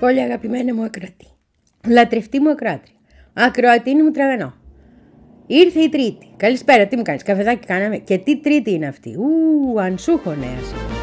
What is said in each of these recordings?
Πολύ αγαπημένη μου ακροατή. Λατρευτή μου ακροάτρια. Ακροατίνη μου τραγανό. Ήρθε η Τρίτη. Καλησπέρα, τι μου κάνεις, καφεδάκι κάναμε. Και τι Τρίτη είναι αυτή. Ου, ανσούχο νέα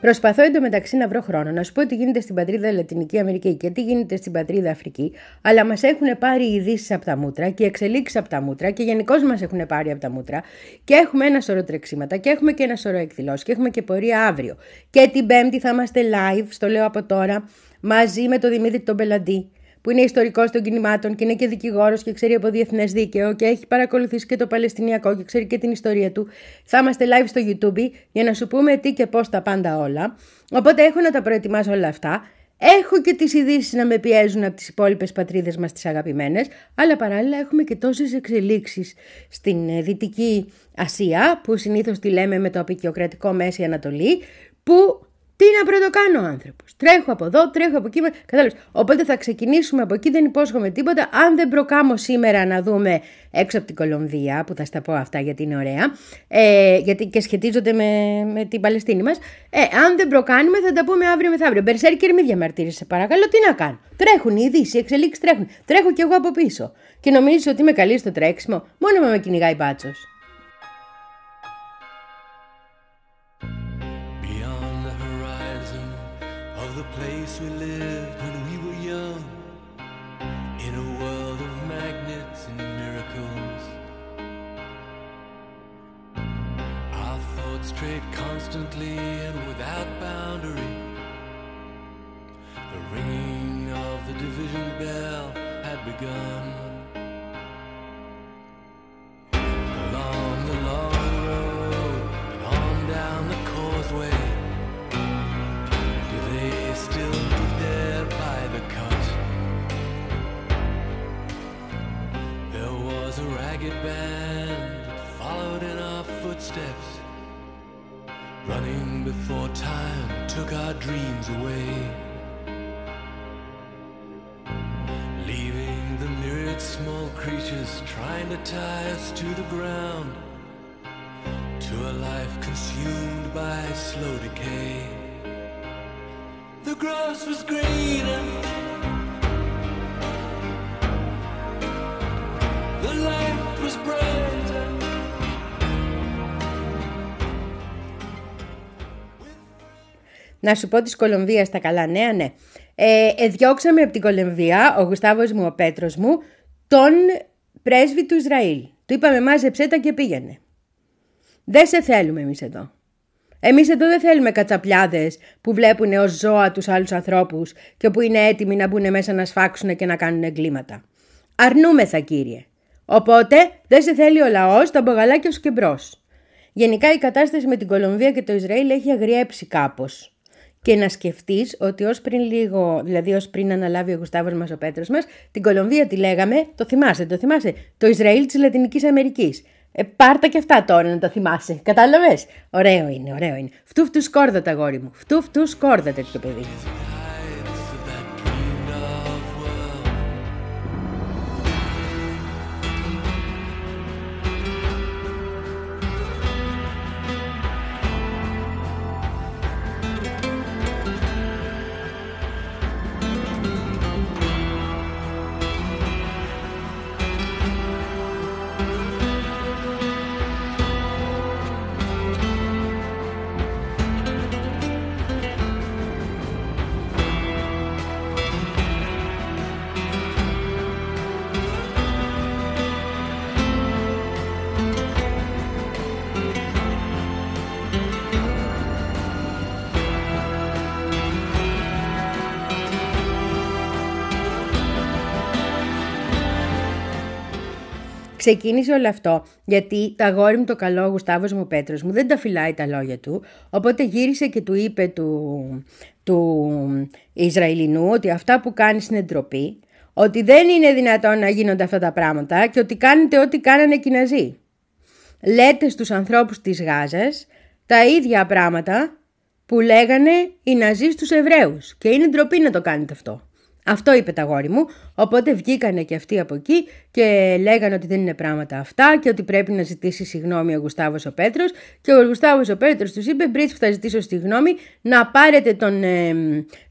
Προσπαθώ εντωμεταξύ να βρω χρόνο να σου πω τι γίνεται στην πατρίδα Λατινική Αμερική και τι γίνεται στην πατρίδα Αφρική, αλλά μας έχουν πάρει ειδήσεις από τα μούτρα και εξελίξεις από τα μούτρα και γενικώς μας έχουν πάρει από τα μούτρα και έχουμε ένα σωρό τρεξίματα και έχουμε και ένα σωρό εκδηλώσεις και έχουμε και πορεία αύριο. Και την Πέμπτη θα είμαστε live, στο λέω από τώρα, μαζί με τον Δημήτρη τον Πελαντή που είναι ιστορικός των κινημάτων και είναι και δικηγόρος και ξέρει από διεθνές δίκαιο και έχει παρακολουθήσει και το Παλαιστινιακό και ξέρει και την ιστορία του. Θα είμαστε live στο YouTube για να σου πούμε τι και πώς τα πάντα όλα. Οπότε έχω να τα προετοιμάσω όλα αυτά. Έχω και τις ειδήσεις να με πιέζουν από τις υπόλοιπες πατρίδες μας τις αγαπημένες, αλλά παράλληλα έχουμε και τόσες εξελίξεις στην ε, Δυτική Ασία, που συνήθως τη λέμε με το απεικιοκρατικό Μέση Ανατολή, που τι να πρωτοκάνω ο άνθρωπος; Τρέχω από εδώ, τρέχω από εκεί. Κατάλαβες. Οπότε θα ξεκινήσουμε από εκεί, δεν υπόσχομαι τίποτα. Αν δεν προκάμω σήμερα να δούμε έξω από την Κολομβία, που θα στα πω αυτά γιατί είναι ωραία, ε, γιατί και σχετίζονται με, με την Παλαιστίνη μας. Ε, αν δεν προκάνουμε, θα τα πούμε αύριο μεθαύριο. Μπερσέρκερ, μην διαμαρτύρεσαι, παρακαλώ. Τι να κάνω. Τρέχουν οι ειδήσει, οι εξελίξεις τρέχουν. Τρέχω κι εγώ από πίσω. Και νομίζεις ότι είμαι καλή στο τρέξιμο, μόνο με κυνηγάει μπάτσος. we lived when we were young in a world of magnets and miracles. Our thoughts trade constantly and without boundary. The ringing of the division bell had begun. Ragged band that followed in our footsteps running before time took our dreams away. Leaving the myriad small creatures trying to tie us to the ground, to a life consumed by slow decay. The grass was greener. Να σου πω της Κολομβίας στα καλά νέα, ναι. Ε, εδιώξαμε από την Κολομβία, ο Γουστάβος μου, ο Πέτρος μου, τον πρέσβη του Ισραήλ. Του είπαμε μάζεψέ τα και πήγαινε. Δεν σε θέλουμε εμείς εδώ. Εμείς εδώ δεν θέλουμε κατσαπλιάδες που βλέπουν ως ζώα τους άλλους ανθρώπους και που είναι έτοιμοι να μπουν μέσα να σφάξουν και να κάνουν εγκλήματα. Αρνούμεθα κύριε. Οπότε δεν σε θέλει ο λαός, τα μπογαλάκια σου και μπρος. Γενικά η κατάσταση με την Κολομβία και το Ισραήλ έχει αγριέψει κάπως και να σκεφτείς ότι ως πριν λίγο, δηλαδή ως πριν αναλάβει ο Γουστάβος μας, ο Πέτρος μας, την Κολομβία τη λέγαμε, το θυμάσαι, το θυμάσαι, το Ισραήλ της Λατινικής Αμερικής. Ε, πάρτα και αυτά τώρα να τα θυμάσαι. Κατάλαβες; Ωραίο είναι, ωραίο είναι. Φτού φτού σκόρδα τα γόρι μου. Φτού φτού σκόρδα τέτοιο παιδί. Ξεκίνησε όλο αυτό γιατί τα αγόρι μου το καλό, ο Γουστάβος μου Πέτρος μου, δεν τα φυλάει τα λόγια του. Οπότε γύρισε και του είπε του, του Ισραηλινού ότι αυτά που κάνεις είναι ντροπή, ότι δεν είναι δυνατόν να γίνονται αυτά τα πράγματα και ότι κάνετε ό,τι κάνανε οι Κιναζοί. Λέτε στους ανθρώπους της Γάζας τα ίδια πράγματα που λέγανε οι Ναζί στους Εβραίους και είναι ντροπή να το κάνετε αυτό. Αυτό είπε τα γόρι μου, οπότε βγήκανε και αυτοί από εκεί και λέγανε ότι δεν είναι πράγματα αυτά και ότι πρέπει να ζητήσει συγγνώμη ο Γουστάβος ο Πέτρος και ο Γουστάβος ο Πέτρος τους είπε «Μπρίτς που θα ζητήσω συγγνώμη να πάρετε τον, ε,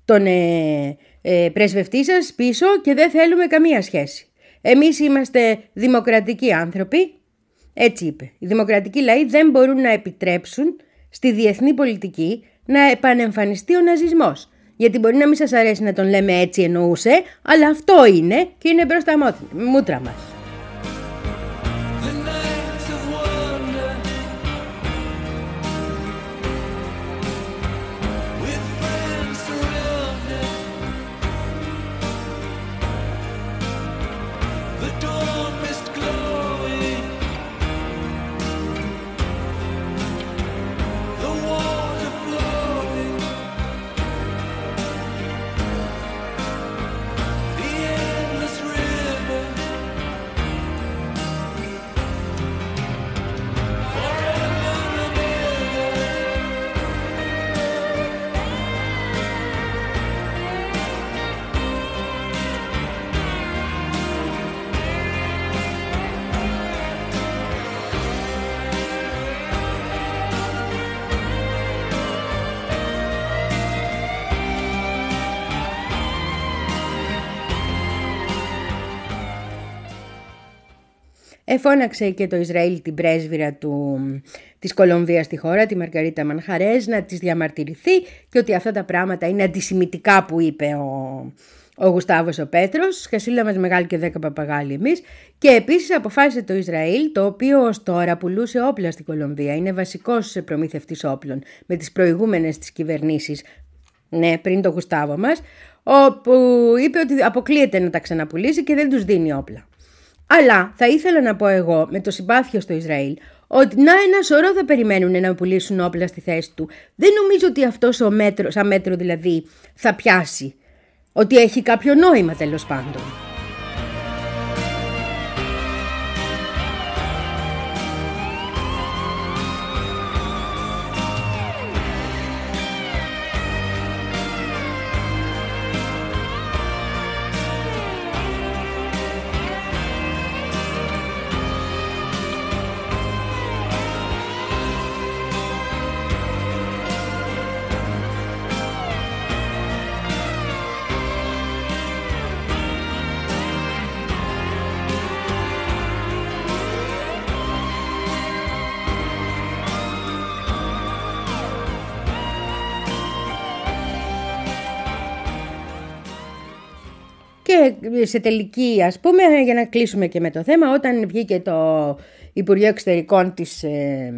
τον ε, ε, πρεσβευτή σας πίσω και δεν θέλουμε καμία σχέση. Εμείς είμαστε δημοκρατικοί άνθρωποι, έτσι είπε. Οι δημοκρατικοί λαοί δεν μπορούν να επιτρέψουν στη διεθνή πολιτική να επανεμφανιστεί ο ναζισμός. Γιατί μπορεί να μην σας αρέσει να τον λέμε έτσι εννοούσε, αλλά αυτό είναι και είναι μπροστά μούτρα μας. Εφώναξε και το Ισραήλ την πρέσβυρα του, της Κολομβίας στη χώρα, τη Μαργαρίτα Μανχαρές, να της διαμαρτυρηθεί και ότι αυτά τα πράγματα είναι αντισημιτικά που είπε ο, ο Γουστάβος ο Πέτρος, σκασίλα μας μεγάλη και δέκα παπαγάλοι εμείς. Και επίσης αποφάσισε το Ισραήλ, το οποίο ως τώρα πουλούσε όπλα στην Κολομβία, είναι βασικός προμήθευτής όπλων με τις προηγούμενες της κυβερνήσεις, ναι πριν το Γουστάβο μας, όπου είπε ότι αποκλείεται να τα ξαναπουλήσει και δεν τους δίνει όπλα. Αλλά θα ήθελα να πω εγώ με το συμπάθειο στο Ισραήλ ότι να ένα σωρό θα περιμένουν να πουλήσουν όπλα στη θέση του. Δεν νομίζω ότι αυτό ο μέτρο, σαν μέτρο δηλαδή θα πιάσει. Ότι έχει κάποιο νόημα τέλος πάντων. Σε τελική ας πούμε για να κλείσουμε και με το θέμα όταν βγήκε το Υπουργείο Εξωτερικών της, ε,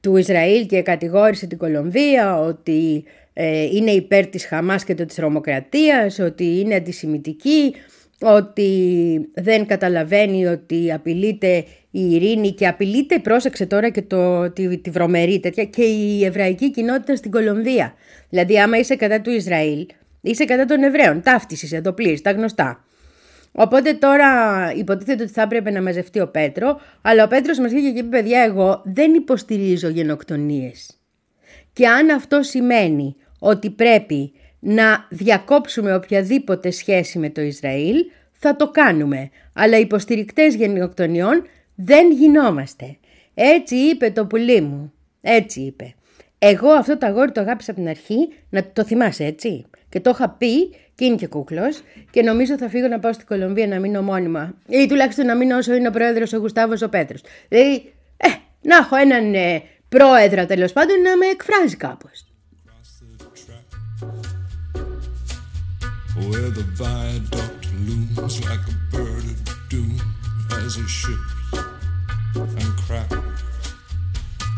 του Ισραήλ και κατηγόρησε την Κολομβία ότι ε, είναι υπέρ της Χαμάς και της Ρωμοκρατίας, ότι είναι αντισημιτική, ότι δεν καταλαβαίνει ότι απειλείται η ειρήνη και απειλείται, πρόσεξε τώρα και το, τη, τη βρωμερή τέτοια και η εβραϊκή κοινότητα στην Κολομβία. Δηλαδή άμα είσαι κατά του Ισραήλ Είσαι κατά των Εβραίων. Ταύτιση, εντοπλή, τα γνωστά. Οπότε τώρα υποτίθεται ότι θα έπρεπε να μαζευτεί ο Πέτρο, αλλά ο Πέτρος μας βγήκε και είπε παιδιά εγώ δεν υποστηρίζω γενοκτονίες. Και αν αυτό σημαίνει ότι πρέπει να διακόψουμε οποιαδήποτε σχέση με το Ισραήλ, θα το κάνουμε. Αλλά υποστηρικτές γενοκτονιών δεν γινόμαστε. Έτσι είπε το πουλί μου. Έτσι είπε. Εγώ αυτό το αγόρι το αγάπησα από την αρχή, να το θυμάσαι έτσι. Και το είχα πει και είναι και κούκλος. Και νομίζω θα φύγω να πάω στην Κολομβία να μείνω μόνιμα. Ή τουλάχιστον να μείνω όσο είναι ο πρόεδρος ο Γουστάβος ο Πέτρος. Δηλαδή, ε, να έχω έναν ε, πρόεδρο τέλος πάντων να με εκφράζει κάπως. Where the viaduct looms like a bird of doom as it shifts and cracks.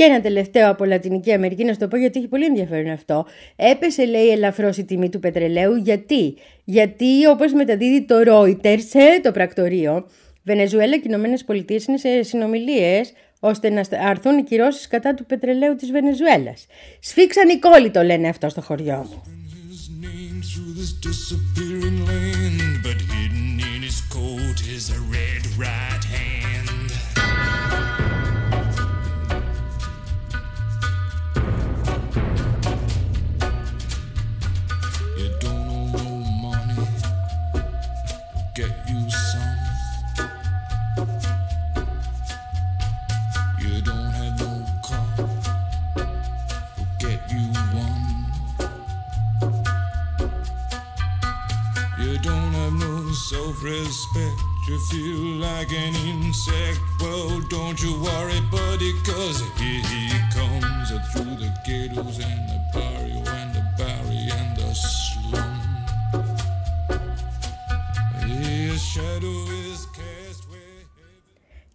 Και ένα τελευταίο από Λατινική Αμερική, να σου το πω γιατί έχει πολύ ενδιαφέρον αυτό. Έπεσε, λέει, ελαφρώς η τιμή του πετρελαίου. Γιατί, γιατί όπως μεταδίδει το Reuters, ε, το πρακτορείο, Βενεζουέλα και οι Ηνωμένες Πολιτείες είναι σε συνομιλίες ώστε να αρθούν οι κυρώσεις κατά του πετρελαίου της Βενεζουέλας. Σφίξαν οι κόλλοι, το λένε αυτό στο χωριό μου.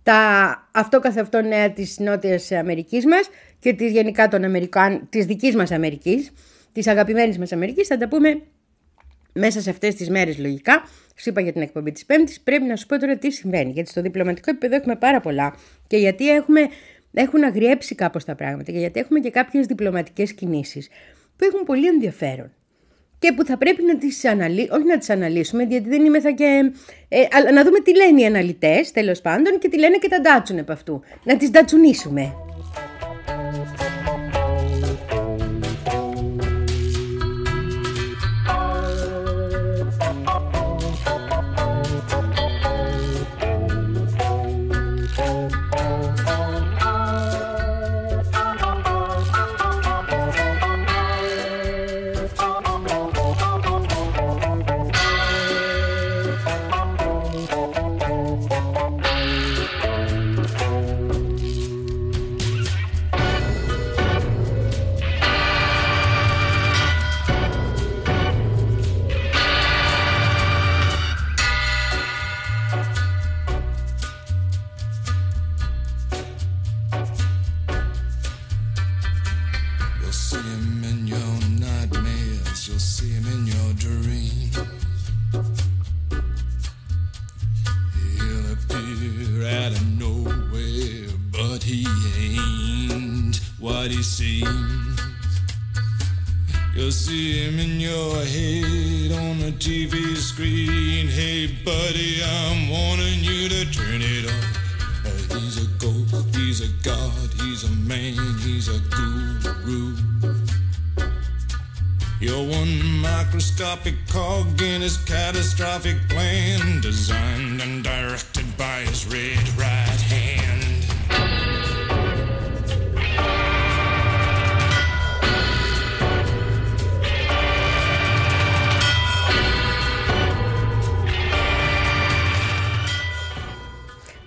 Τα αυτό καθε αυτόν νέα της Νότιας Αμερικής μας και της γενικά των Αμερικανών της δικής μας Αμερικής, της αγαπημένης μας Αμερικής, θα τα πούμε μέσα σε αυτές τις μέρες λογικά. Σου είπα για την εκπομπή της Πέμπτης, πρέπει να σου πω τώρα τι συμβαίνει. Γιατί στο διπλωματικό επίπεδο έχουμε πάρα πολλά και γιατί έχουμε, έχουν αγριέψει κάπως τα πράγματα και γιατί έχουμε και κάποιες διπλωματικές κινήσεις που έχουν πολύ ενδιαφέρον και που θα πρέπει να τις, αναλύ... όχι να τις αναλύσουμε, γιατί δεν είμαι θα και... Ε, αλλά να δούμε τι λένε οι αναλυτές, τέλος πάντων, και τι λένε και τα ντάτσουν από αυτού. Να τις ντατσουνίσουμε. nobody sees. You'll see him in your head on the TV screen. Hey, buddy, I'm warning you to turn it off. Oh, he's a goat, he's a god, he's a man, he's a guru. You're one microscopic cog in his catastrophic plan, designed and directed by his red ride.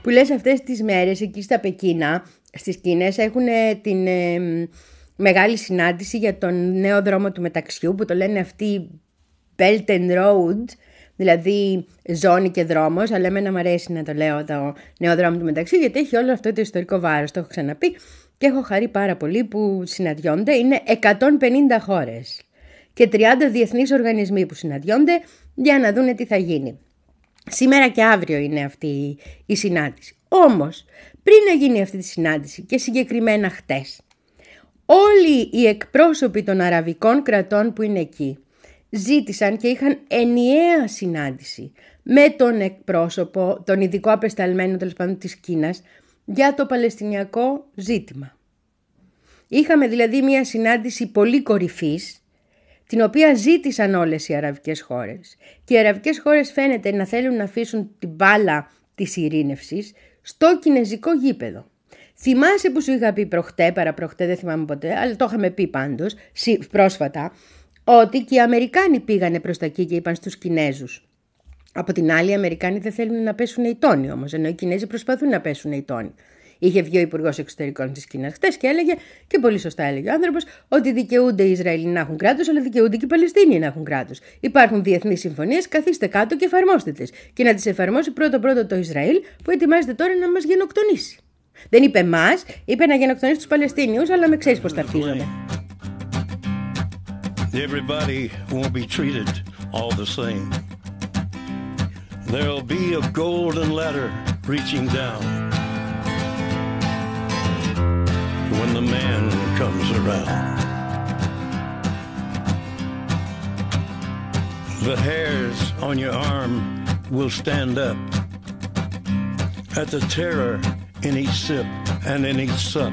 Που λες αυτές τις μέρες εκεί στα Πεκίνα, στις Κίνες, έχουν την ε, μεγάλη συνάντηση για τον νέο δρόμο του μεταξιού που το λένε αυτοί Belt and Road, δηλαδή ζώνη και δρόμος, αλλά εμένα μου αρέσει να το λέω το νέο δρόμο του μεταξιού γιατί έχει όλο αυτό το ιστορικό βάρος, το έχω ξαναπεί και έχω χαρεί πάρα πολύ που συναντιόνται, είναι 150 χώρες και 30 διεθνείς οργανισμοί που συναντιόνται για να δούνε τι θα γίνει. Σήμερα και αύριο είναι αυτή η συνάντηση. Όμως, πριν να γίνει αυτή τη συνάντηση και συγκεκριμένα χτες, όλοι οι εκπρόσωποι των αραβικών κρατών που είναι εκεί ζήτησαν και είχαν ενιαία συνάντηση με τον εκπρόσωπο, τον ειδικό απεσταλμένο τέλος πάντων της Κίνας για το Παλαιστινιακό ζήτημα. Είχαμε δηλαδή μια συνάντηση πολύ κορυφής την οποία ζήτησαν όλες οι αραβικές χώρες. Και οι αραβικές χώρες φαίνεται να θέλουν να αφήσουν την μπάλα της ειρήνευσης στο κινέζικο γήπεδο. Θυμάσαι που σου είχα πει προχτέ, παραπροχτέ, δεν θυμάμαι ποτέ, αλλά το είχαμε πει πάντως πρόσφατα, ότι και οι Αμερικάνοι πήγανε προς τα εκεί και είπαν στους Κινέζους. Από την άλλη, οι Αμερικάνοι δεν θέλουν να πέσουν οι τόνοι όμως, ενώ οι Κινέζοι προσπαθούν να πέσουν οι τόνοι. Είχε βγει ο Υπουργός Εξωτερικών τη Κίνα χτε και έλεγε, και πολύ σωστά έλεγε ο άνθρωπος, ότι δικαιούνται οι Ισραηλοί να έχουν κράτος, αλλά δικαιούνται και οι Παλαιστίνοι να έχουν κράτος. Υπάρχουν διεθνείς συμφωνίες, καθίστε κάτω και εφαρμόστε τις. Και να τις εφαρμόσει πρώτο-πρώτο το Ισραήλ, που ετοιμάζεται τώρα να μας γενοκτονήσει. Δεν είπε εμάς, είπε να γενοκτονήσει τους Παλαιστίνιους, αλλά με ξέρεις πώς ταυτίζομαι. Everybody won't be treated all the same. There'll be a golden ladder reaching down when the man comes around. The hairs on your arm will stand up at the terror in each sip and in each sup.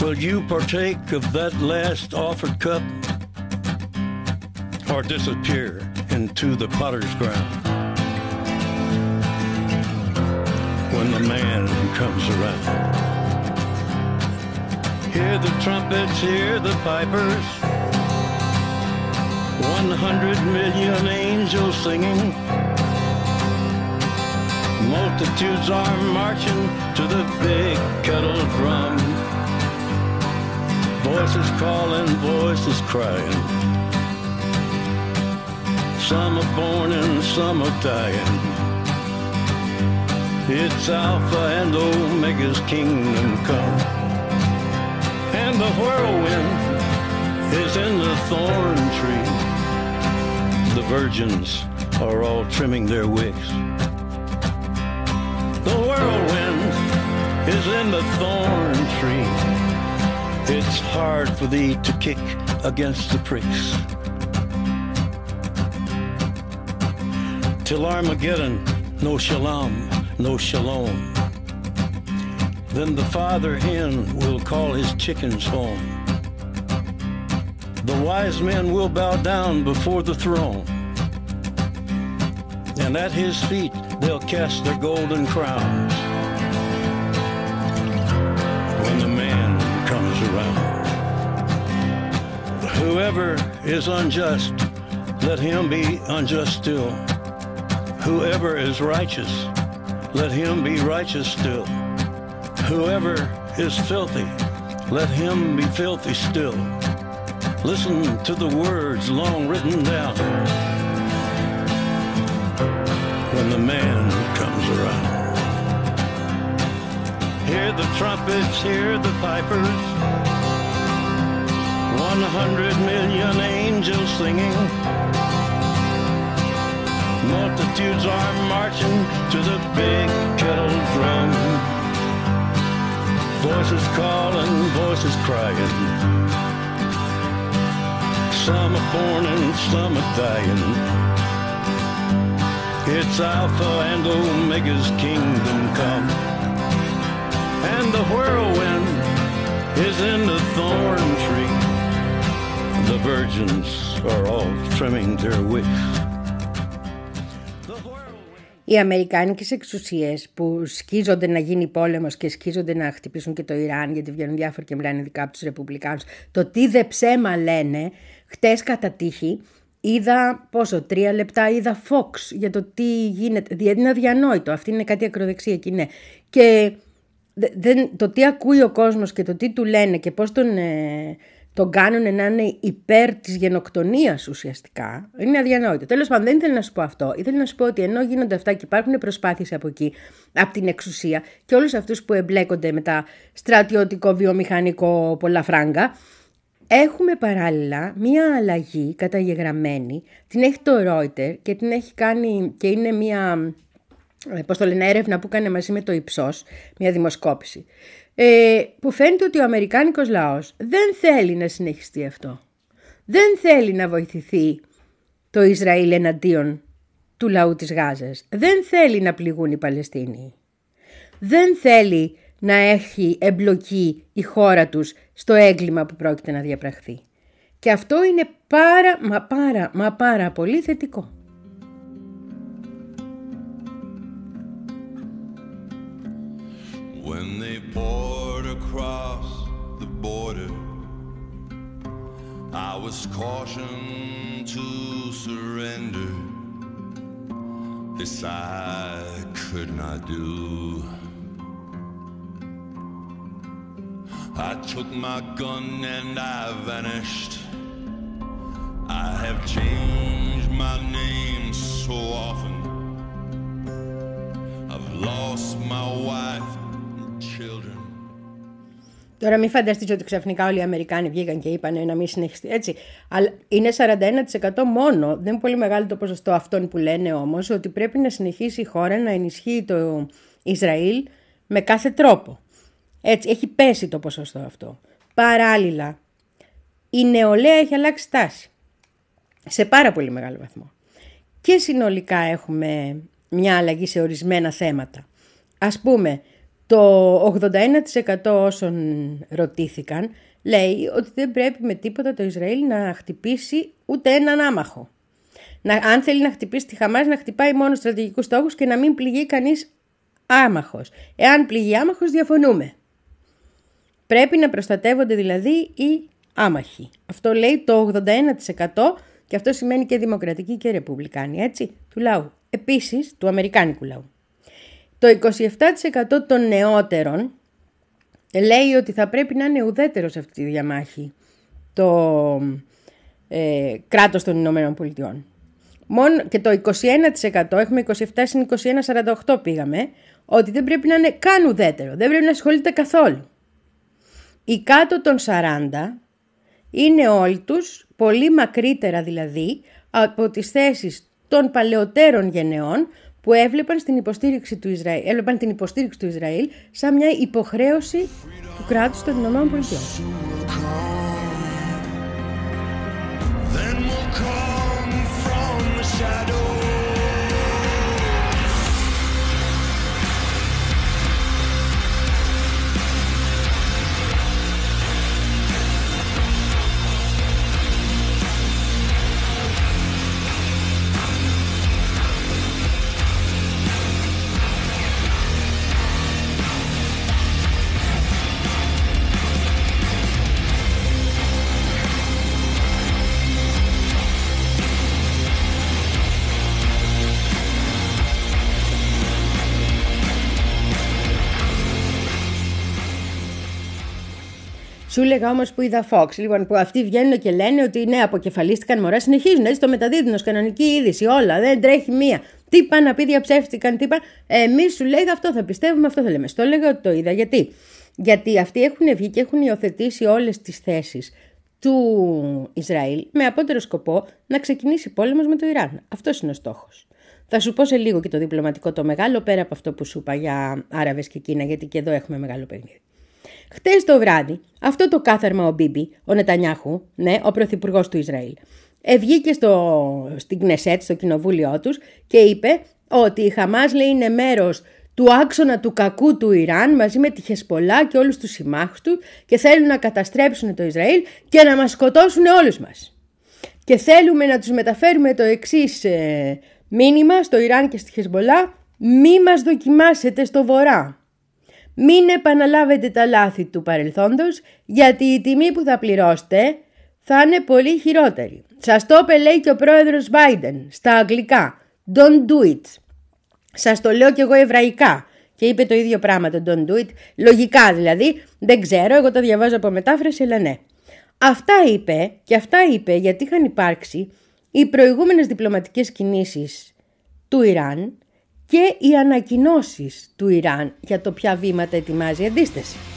Will you partake of that last offered cup or disappear into the potter's ground when the man comes around? Hear the trumpets, hear the pipers, 100 million angels singing. Multitudes are marching to the big kettle drum. Voices calling, voices crying. Some are born and some are dying. It's Alpha and Omega's kingdom come. And the whirlwind is in the thorn tree. The virgins are all trimming their wicks. The whirlwind is in the thorn tree. It's hard for thee to kick against the pricks. Till Armageddon, no shalom, no shalom. Then the father hen will call his chickens home. The wise men will bow down before the throne. And at his feet they'll cast their golden crowns when the man comes around. Whoever is unjust, let him be unjust still. Whoever is righteous, let him be righteous still. Whoever is filthy, let him be filthy still. Listen to the words long written down when the man comes around. Hear the trumpets, hear the pipers. One hundred million angels singing. Multitudes are marching to the big kettle drum. Voices calling, voices crying. Some are born and some are dying. It's Alpha and Omega's kingdom come. And the whirlwind is in the thorn tree. The virgins are all trimming their wicks. Οι αμερικάνικες εξουσίες που σκίζονται να γίνει πόλεμος και σκίζονται να χτυπήσουν και το Ιράν γιατί βγαίνουν διάφοροι και μιλάνε ειδικά από τους Ρεπουμπλικάνους το τι δε ψέμα λένε χτες κατά τύχη είδα πόσο τρία λεπτά είδα Fox για το τι γίνεται. Γιατί είναι αδιανόητο. Αυτή είναι κάτι ακροδεξία εκεί ναι. Και δεν, το τι ακούει ο κόσμος και το τι του λένε και πώς τον ε, τον κάνουν να είναι υπέρ της γενοκτονίας ουσιαστικά, είναι αδιανόητο. Τέλος πάντων, δεν ήθελα να σου πω αυτό. Ήθελα να σου πω ότι ενώ γίνονται αυτά και υπάρχουν προσπάθειες από εκεί, από την εξουσία και όλους αυτούς που εμπλέκονται με τα στρατιωτικό, βιομηχανικό, πολλά φράγκα, έχουμε παράλληλα μία αλλαγή καταγεγραμμένη. Την έχει το Reuters και την έχει κάνει και είναι μία. Πώς το λένε, έρευνα που έκανε μαζί με το Υψός, μια δημοσκόπηση ε, που φαίνεται ότι ο Αμερικάνικος λαός δεν θέλει να συνεχιστεί αυτό. Δεν θέλει να βοηθηθεί το Ισραήλ εναντίον του λαού της Γάζας. Δεν θέλει να πληγούν οι Παλαιστίνοι. Δεν θέλει να έχει εμπλοκή η χώρα τους στο έγκλημα που πρόκειται να διαπραχθεί. Και αυτό είναι πάρα μα πάρα μα πάρα πολύ θετικό. When they poured I was cautioned to surrender. This I could not do. I took my gun and I vanished. I have changed my name so often. I've lost my wife Τώρα μην φανταστείς ότι ξαφνικά όλοι οι Αμερικάνοι βγήκαν και είπαν να μην συνεχιστεί έτσι. Αλλά είναι 41% μόνο. Δεν είναι πολύ μεγάλο το ποσοστό αυτών που λένε όμως ότι πρέπει να συνεχίσει η χώρα να ενισχύει το Ισραήλ με κάθε τρόπο. Έτσι, έχει πέσει το ποσοστό αυτό. Παράλληλα, η νεολαία έχει αλλάξει τάση. Σε πάρα πολύ μεγάλο βαθμό. Και συνολικά έχουμε μια αλλαγή σε ορισμένα θέματα. Ας πούμε, το 81% όσων ρωτήθηκαν λέει ότι δεν πρέπει με τίποτα το Ισραήλ να χτυπήσει ούτε έναν άμαχο. Να, αν θέλει να χτυπήσει τη Χαμάς να χτυπάει μόνο στρατηγικούς στόχους και να μην πληγεί κανείς άμαχος. Εάν πληγεί άμαχος διαφωνούμε. Πρέπει να προστατεύονται δηλαδή οι άμαχοι. Αυτό λέει το 81% και αυτό σημαίνει και δημοκρατική και ρεπουμπλικάνη, έτσι, του λαού. Επίσης, του αμερικάνικου λαού. Το 27% των νεότερων λέει ότι θα πρέπει να είναι ουδέτερος σε αυτή τη διαμάχη το ε, κράτος των Ηνωμένων Πολιτειών. Μόνο και το 21%, έχουμε 27 συν 21, 48 πήγαμε, ότι δεν πρέπει να είναι καν ουδέτερο, δεν πρέπει να ασχολείται καθόλου. Οι κάτω των 40 είναι όλοι τους, πολύ μακρύτερα δηλαδή, από τις θέσεις των παλαιότερων γενεών που έβλεπαν, στην υποστήριξη του Ισραήλ, έβλεπαν την υποστήριξη του Ισραήλ σαν μια υποχρέωση του κράτους των Ηνωμένων Πολιτειών. Σου έλεγα όμως που είδα Fox. Λοιπόν, που αυτοί βγαίνουν και λένε ότι ναι, αποκεφαλίστηκαν μωρά. Συνεχίζουν έτσι το μεταδίδουν ως κανονική είδηση. Όλα, δεν τρέχει μία. Τι είπα να πει, διαψεύστηκαν, τι είπα. Εμείς σου λέγα αυτό θα πιστεύουμε, αυτό θα λέμε. Στο έλεγα ότι το είδα. Γιατί, Γιατί αυτοί έχουν βγει και έχουν υιοθετήσει όλες τις θέσεις του Ισραήλ με απότερο σκοπό να ξεκινήσει πόλεμος με το Ιράν. Αυτός είναι ο στόχος. Θα σου πω σε λίγο και το διπλωματικό το μεγάλο, πέρα από αυτό που σου είπα για Άραβες και Κίνα, γιατί και εδώ έχουμε μεγάλο παιχνίδι. Χτες το βράδυ, αυτό το κάθαρμα ο Μπίμπι, ο Νετανιάχου, ναι, ο πρωθυπουργός του Ισραήλ, βγήκε στο, στην Κνεσέτ, στο κοινοβούλιο τους και είπε ότι η Χαμάς λέει είναι μέρος του άξονα του κακού του Ιράν μαζί με τη Χεσπολά και όλους τους συμμάχους του και θέλουν να καταστρέψουν το Ισραήλ και να μας σκοτώσουν όλους μας. Και θέλουμε να τους μεταφέρουμε το εξής ε, μήνυμα στο Ιράν και στη Χεσπολά μη μας δοκιμάσετε στο βορρά. Μην επαναλάβετε τα λάθη του παρελθόντος γιατί η τιμή που θα πληρώσετε θα είναι πολύ χειρότερη. Σας το είπε λέει και ο πρόεδρος Biden στα αγγλικά. Don't do it. Σας το λέω και εγώ εβραϊκά. Και είπε το ίδιο πράγμα το don't do it. Λογικά δηλαδή. Δεν ξέρω, εγώ το διαβάζω από μετάφραση, αλλά ναι. Αυτά είπε και αυτά είπε γιατί είχαν υπάρξει οι προηγούμενες διπλωματικές κινήσεις του Ιράν και οι ανακοινώσεις του Ιράν για το ποια βήματα ετοιμάζει η αντίσταση.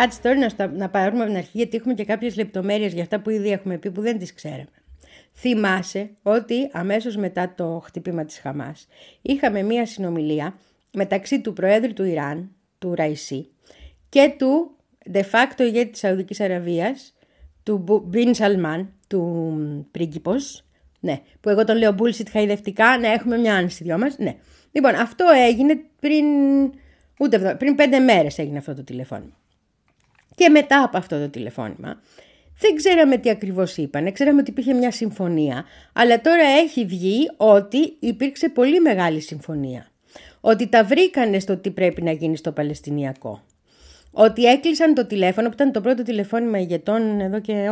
Κάτσε τώρα να, στα, να πάρουμε από την αρχή, γιατί έχουμε και κάποιες λεπτομέρειες για αυτά που ήδη έχουμε πει που δεν τις ξέραμε. Θυμάσαι ότι αμέσως μετά το χτύπημα της Χαμάς είχαμε μία συνομιλία μεταξύ του Προέδρου του Ιράν, του Ραϊσί, και του de facto ηγέτη της Σαουδικής Αραβίας, του Μπιν Σαλμάν, του πρίγκιπος, ναι, που εγώ τον λέω bullshit χαϊδευτικά, ναι, έχουμε μια άνση δυο μας, ναι. Λοιπόν, αυτό έγινε πριν, ούτε, πριν πέντε μέρες έγινε αυτό το τηλεφώνημα. Και μετά από αυτό το τηλεφώνημα, δεν ξέραμε τι ακριβώς είπαν, ξέραμε ότι υπήρχε μια συμφωνία, αλλά τώρα έχει βγει ότι υπήρξε πολύ μεγάλη συμφωνία. Ότι τα βρήκανε στο τι πρέπει να γίνει στο Παλαιστινιακό. Ότι έκλεισαν το τηλέφωνο, που ήταν το πρώτο τηλεφώνημα ηγετών εδώ και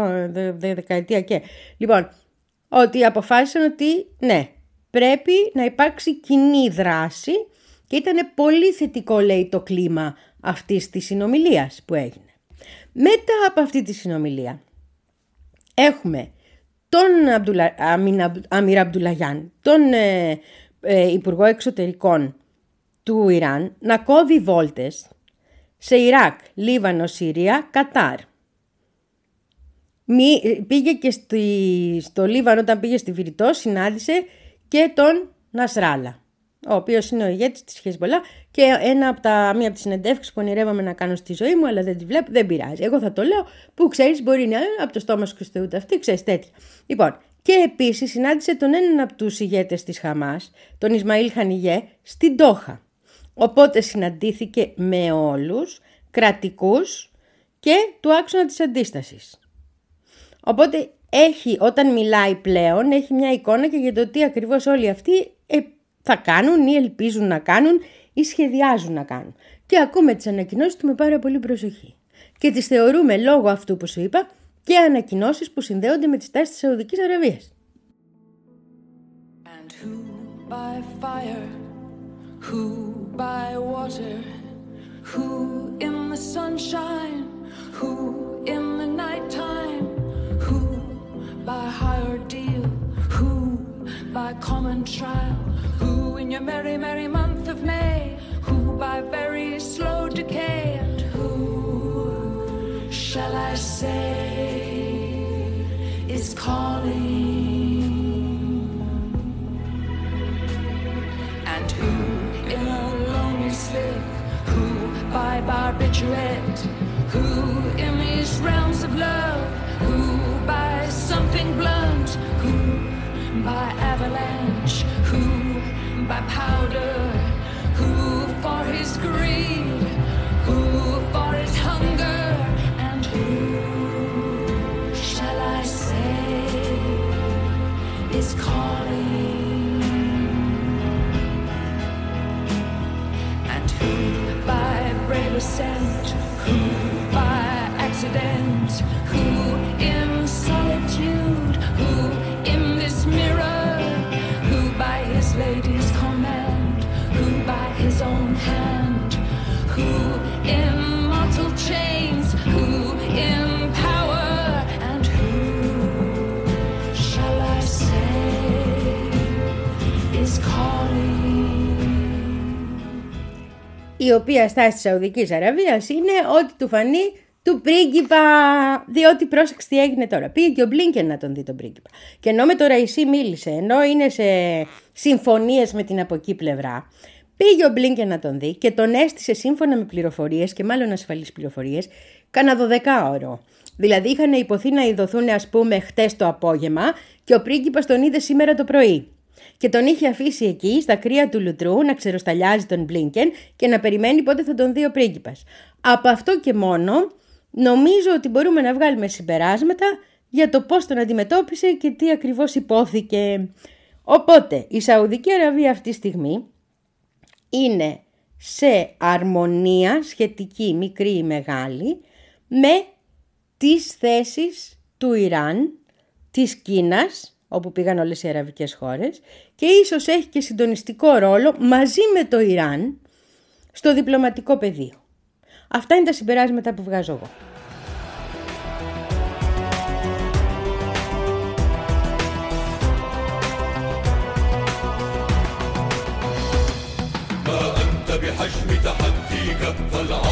δεκαετία και. Λοιπόν, ότι αποφάσισαν ότι ναι, πρέπει να υπάρξει κοινή δράση και ήταν πολύ θετικό λέει το κλίμα αυτής της συνομιλίας που έγινε. Μετά από αυτή τη συνομιλία έχουμε τον Αμπτουλα, Αμίρα Αμπτουλαγιάν, τον ε, ε, Υπουργό Εξωτερικών του Ιράν, να κόβει βόλτες σε Ιράκ, Λίβανος, Συρία, Κατάρ. Μη, πήγε και στη, στο Λίβανο όταν πήγε στη Βηρητό, συνάντησε και τον Νασράλα ο οποίος είναι ο ηγέτης της Χεσμολά και ένα από τα, μία από τις συνεντεύξεις που ονειρεύαμε να κάνω στη ζωή μου, αλλά δεν τη βλέπω, δεν πειράζει. Εγώ θα το λέω που ξέρεις, μπορεί να είναι από το στόμα σου και στο ούτε αυτή, ξέρεις τέτοια. Λοιπόν, και επίσης συνάντησε τον έναν από τους ηγέτες της Χαμάς, τον Ισμαήλ Χανιγέ, στην Τόχα. Οπότε συναντήθηκε με όλους, κρατικούς και του άξονα της αντίστασης. Οπότε έχει, όταν μιλάει πλέον, έχει μια εικόνα και για το τι ακριβώς όλοι αυτοί ε, θα κάνουν ή ελπίζουν να κάνουν ή σχεδιάζουν να κάνουν. Και ακούμε τις ανακοινώσεις του με πάρα πολύ προσοχή. Και τις θεωρούμε λόγω αυτού που σου είπα και ανακοινώσεις που συνδέονται με τις τάσεις της Σαουδικής Αραβίας. And who by fire, who by water, who in the sunshine, who in the nighttime, who by high ordeal, who by common trial, who in your merry, merry month of May, who by very slow decay, and who shall I say is calling, and who in a lonely slip, who by barbiturate, who in these realms of love, avalanche, who by powder, who for his greed, who for his hunger, and who shall I say is calling, and who by brave ascent, who by accident, who Η οποία στάση της Σαουδικής Αραβίας είναι ότι του φανεί του πρίγκιπα, διότι πρόσεξε τι έγινε τώρα. Πήγε και ο Μπλίνκεν να τον δει τον πρίγκιπα. Και ενώ με το Ραϊσί μίλησε, ενώ είναι σε συμφωνίες με την από εκεί πλευρά, πήγε ο Μπλίνκεν να τον δει και τον έστησε σύμφωνα με πληροφορίες και μάλλον ασφαλείς πληροφορίες, κάνα 12 ώρο. Δηλαδή είχαν υποθεί να ειδωθούν ας πούμε χτες το απόγευμα και ο πρίγκιπας τον είδε σήμερα το πρωί. Και τον είχε αφήσει εκεί στα κρύα του λουτρού να ξεροσταλιάζει τον Μπλίνκεν και να περιμένει πότε θα τον δει ο πρίγκιπας. Από αυτό και μόνο νομίζω ότι μπορούμε να βγάλουμε συμπεράσματα για το πώς τον αντιμετώπισε και τι ακριβώς υπόθηκε. Οπότε η Σαουδική Αραβία αυτή τη στιγμή είναι σε αρμονία σχετική μικρή ή μεγάλη με τις θέσεις του Ιράν, της Κίνας, όπου πήγαν όλες οι αραβικές χώρες και ίσως έχει και συντονιστικό ρόλο μαζί με το Ιράν στο διπλωματικό πεδίο. Αυτά είναι τα συμπεράσματα που βγάζω εγώ. ما أنت بحجم تحديك فالعار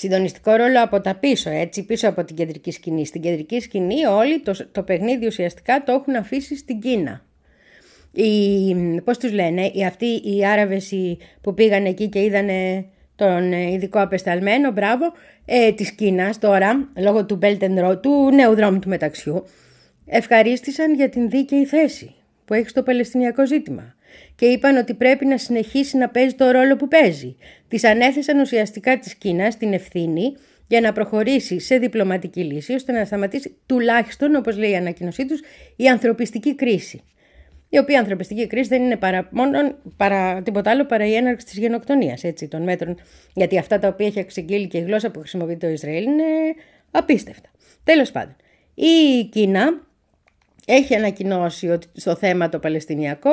Συντονιστικό ρόλο από τα πίσω, έτσι, πίσω από την κεντρική σκηνή. Στην κεντρική σκηνή όλοι το, το παιχνίδι ουσιαστικά το έχουν αφήσει στην Κίνα. Οι, πώς τους λένε, οι, αυτοί οι Άραβες οι, που πήγαν εκεί και είδανε τον ε, ειδικό απεσταλμένο, μπράβο, ε, της Κίνας τώρα, λόγω του Belt and Road, του νέου δρόμου του μεταξιού, ευχαρίστησαν για την δίκαιη θέση που έχει στο Παλαιστινιακό ζήτημα και είπαν ότι πρέπει να συνεχίσει να παίζει το ρόλο που παίζει. Τη ανέθεσαν ουσιαστικά της Κίνας την ευθύνη για να προχωρήσει σε διπλωματική λύση ώστε να σταματήσει τουλάχιστον, όπως λέει η ανακοίνωσή τους, η ανθρωπιστική κρίση. Η οποία ανθρωπιστική κρίση δεν είναι παρά, μόνο, παρά τίποτα άλλο παρά η έναρξη της γενοκτονίας των μέτρων. Γιατί αυτά τα οποία έχει εξεγγείλει και η γλώσσα που χρησιμοποιεί το Ισραήλ είναι απίστευτα. Τέλος πάντων, η Κίνα έχει ανακοινώσει ότι στο θέμα το Παλαιστινιακό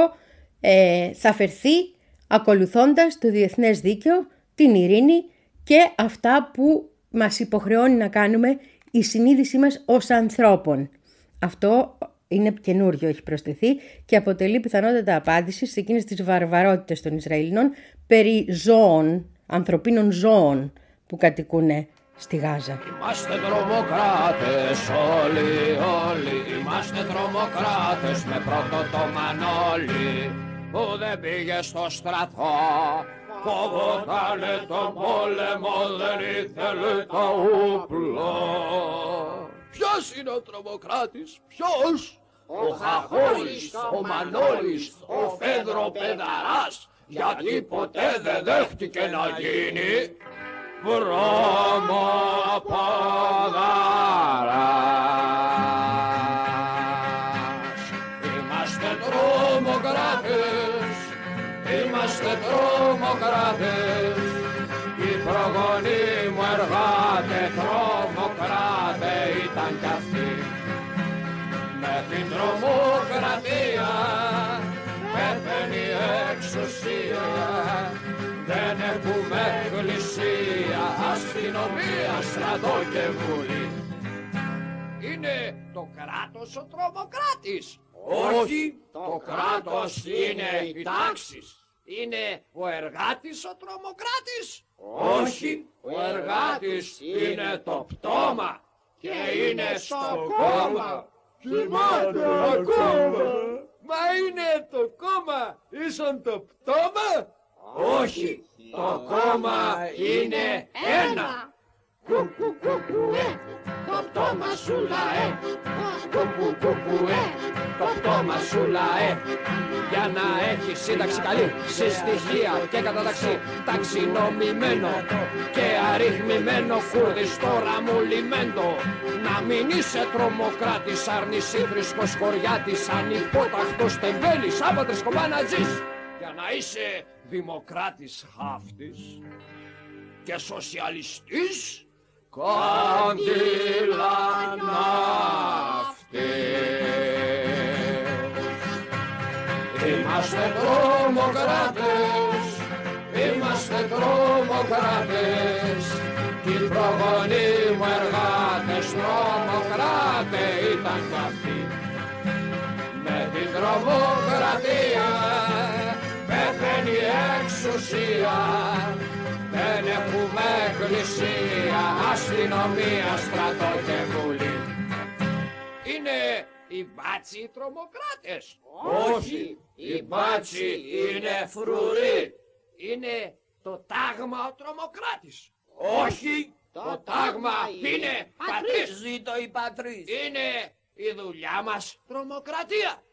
ε, θα φερθεί ακολουθώντας το διεθνές δίκαιο, την ειρήνη και αυτά που μας υποχρεώνει να κάνουμε η συνείδησή μας ως ανθρώπων. Αυτό είναι καινούριο, έχει προσθεθεί και αποτελεί πιθανότατα απάντηση σε εκείνες τις βαρβαρότητες των Ισραηλινών περί ζώων, ανθρωπίνων ζώων που κατοικούν στη Γάζα. Είμαστε τρομοκράτες όλοι, όλοι Είμαστε τρομοκράτες με πρώτο το Μανώλη Που δεν πήγε στο στρατό. Φοβότανε τον πόλεμο δεν ήθελε το ούπλο Ποιος είναι ο τρομοκράτης, ποιος; Ο Χαχόλης, ο Μανώλης, ο Φέδρο Πεδαράς. Γιατί ποτέ δεν δέχτηκε να γίνει. Βρωμοποδάρας. Είμαστε τρομοκράτες, οι προγονείς μου εργάτε τρομοκράτε ήταν κι αυτοί. Με την τρομοκρατία πέθαινε η εξουσία δεν έχουμε εκκλησία, αστυνομία, στρατό και βουλή. Είναι το κράτος ο τρομοκράτης. Όχι, το κράτος είναι η τάξη. Είναι ο εργάτης ο τρομοκράτης; Όχι, ο εργάτης είναι το πτώμα και είναι στο κόμμα. Κοιμάται ακόμα. Μα είναι το κόμμα, ίσον το πτώμα; Όχι, το κόμμα είναι ένα. Κουκουκουκουέ, το πτώμα σου λαέ. Κουκουκουκουέ, το πτώμα σου λαέ. Για να έχει σύνταξη καλή, σε στοιχεία και καταταξή. Ταξινομημένο και αριθμημένο κούρδις τώρα μου λιμένто. Να μην είσαι τρομοκράτης, αρνησίδρυσκος χωριάτης, ανυπόταχτος τεμπέλης, άπατρες κομπάνατζης. Για να είσαι δημοκράτης χάφτης και σοσιαλιστής κάντιλα Είμαστε τρομοκράτες, είμαστε τρομοκράτες κι οι προγονείς μου εργάτες τρομοκράτε ήταν κι αυτοί. Με την τρομοκρατία πεθαίνει η εξουσία. Δεν έχουμε εκκλησία, αστυνομία, στρατό και βουλή. Είναι οι μπάτσι οι τρομοκράτες. Όχι, οι μπάτσι είναι φρουροί. Είναι το τάγμα ο τρομοκράτης. Όχι, το τάγμα είναι πατρίς. Ζήτω η πατρίς. Είναι η δουλειά μας τρομοκρατία.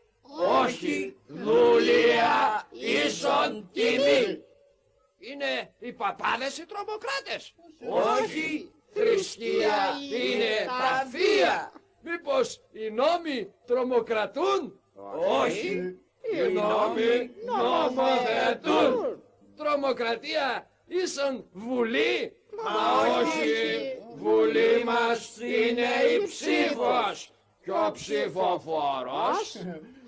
Όχι, δουλεία ίσον τιμή. Είναι οι παπάδες οι τρομοκράτες. Όχι, θρησκεία είναι τα θεία. Μην Μήπως οι νόμοι τρομοκρατούν; Όχι. Οι νόμοι νομοθετούν. Τρομοκρατία ίσον βουλή; Μα όχι. Βουλή μας είναι η ψήφος. Και ο ψηφοφόρος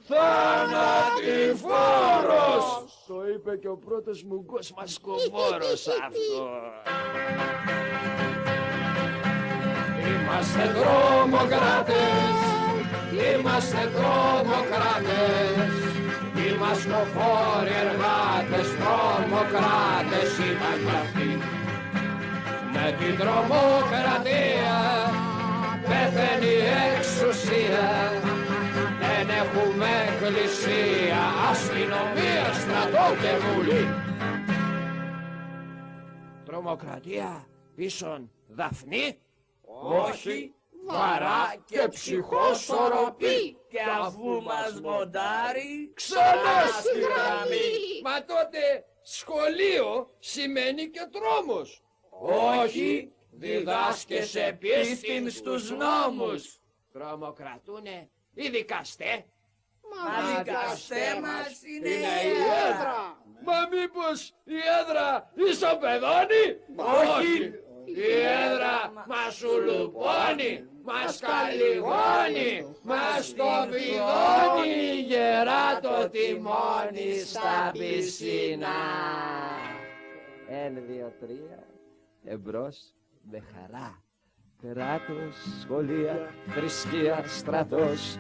θανατηφόρος. Το είπε και ο πρώτος μουγκός μασκοβόρος αυτός. Είμαστε τρομοκράτες, είμαστε τρομοκράτες. Είμαστε φόροι εργάτες, τρομοκράτες είμαστε αυτοί. Με την τρομοκρατία πεθαίνει η εξουσία. Δεν έχουμε εκκλησία, αστυνομία, στρατό και βουλή. Τρομοκρατία ίσον Δαφνή Όχι. βαρά και ψυχόσορροπή Και αφού μας μοντάρει, ξανά στη στη γραμμή. Μα τότε σχολείο σημαίνει και τρόμος. Όχι, διδάσκεσαι πίστην στους νόμους. Τρομοκρατούνε οι δικαστέ. Μα δικαστέ μας είναι Είναι η η έδρα. Μα μήπως η έδρα ισοπεδώνει; Όχι. Η έδρα μας ουλουπώνει, μας καλυγώνει, μας το βιδώνει γερά το τιμόνι στα πισινά. Ένα, δύο, τρία, εμπρός με χαρά. Κράτος, σχολεία, θρησκεία, στρατός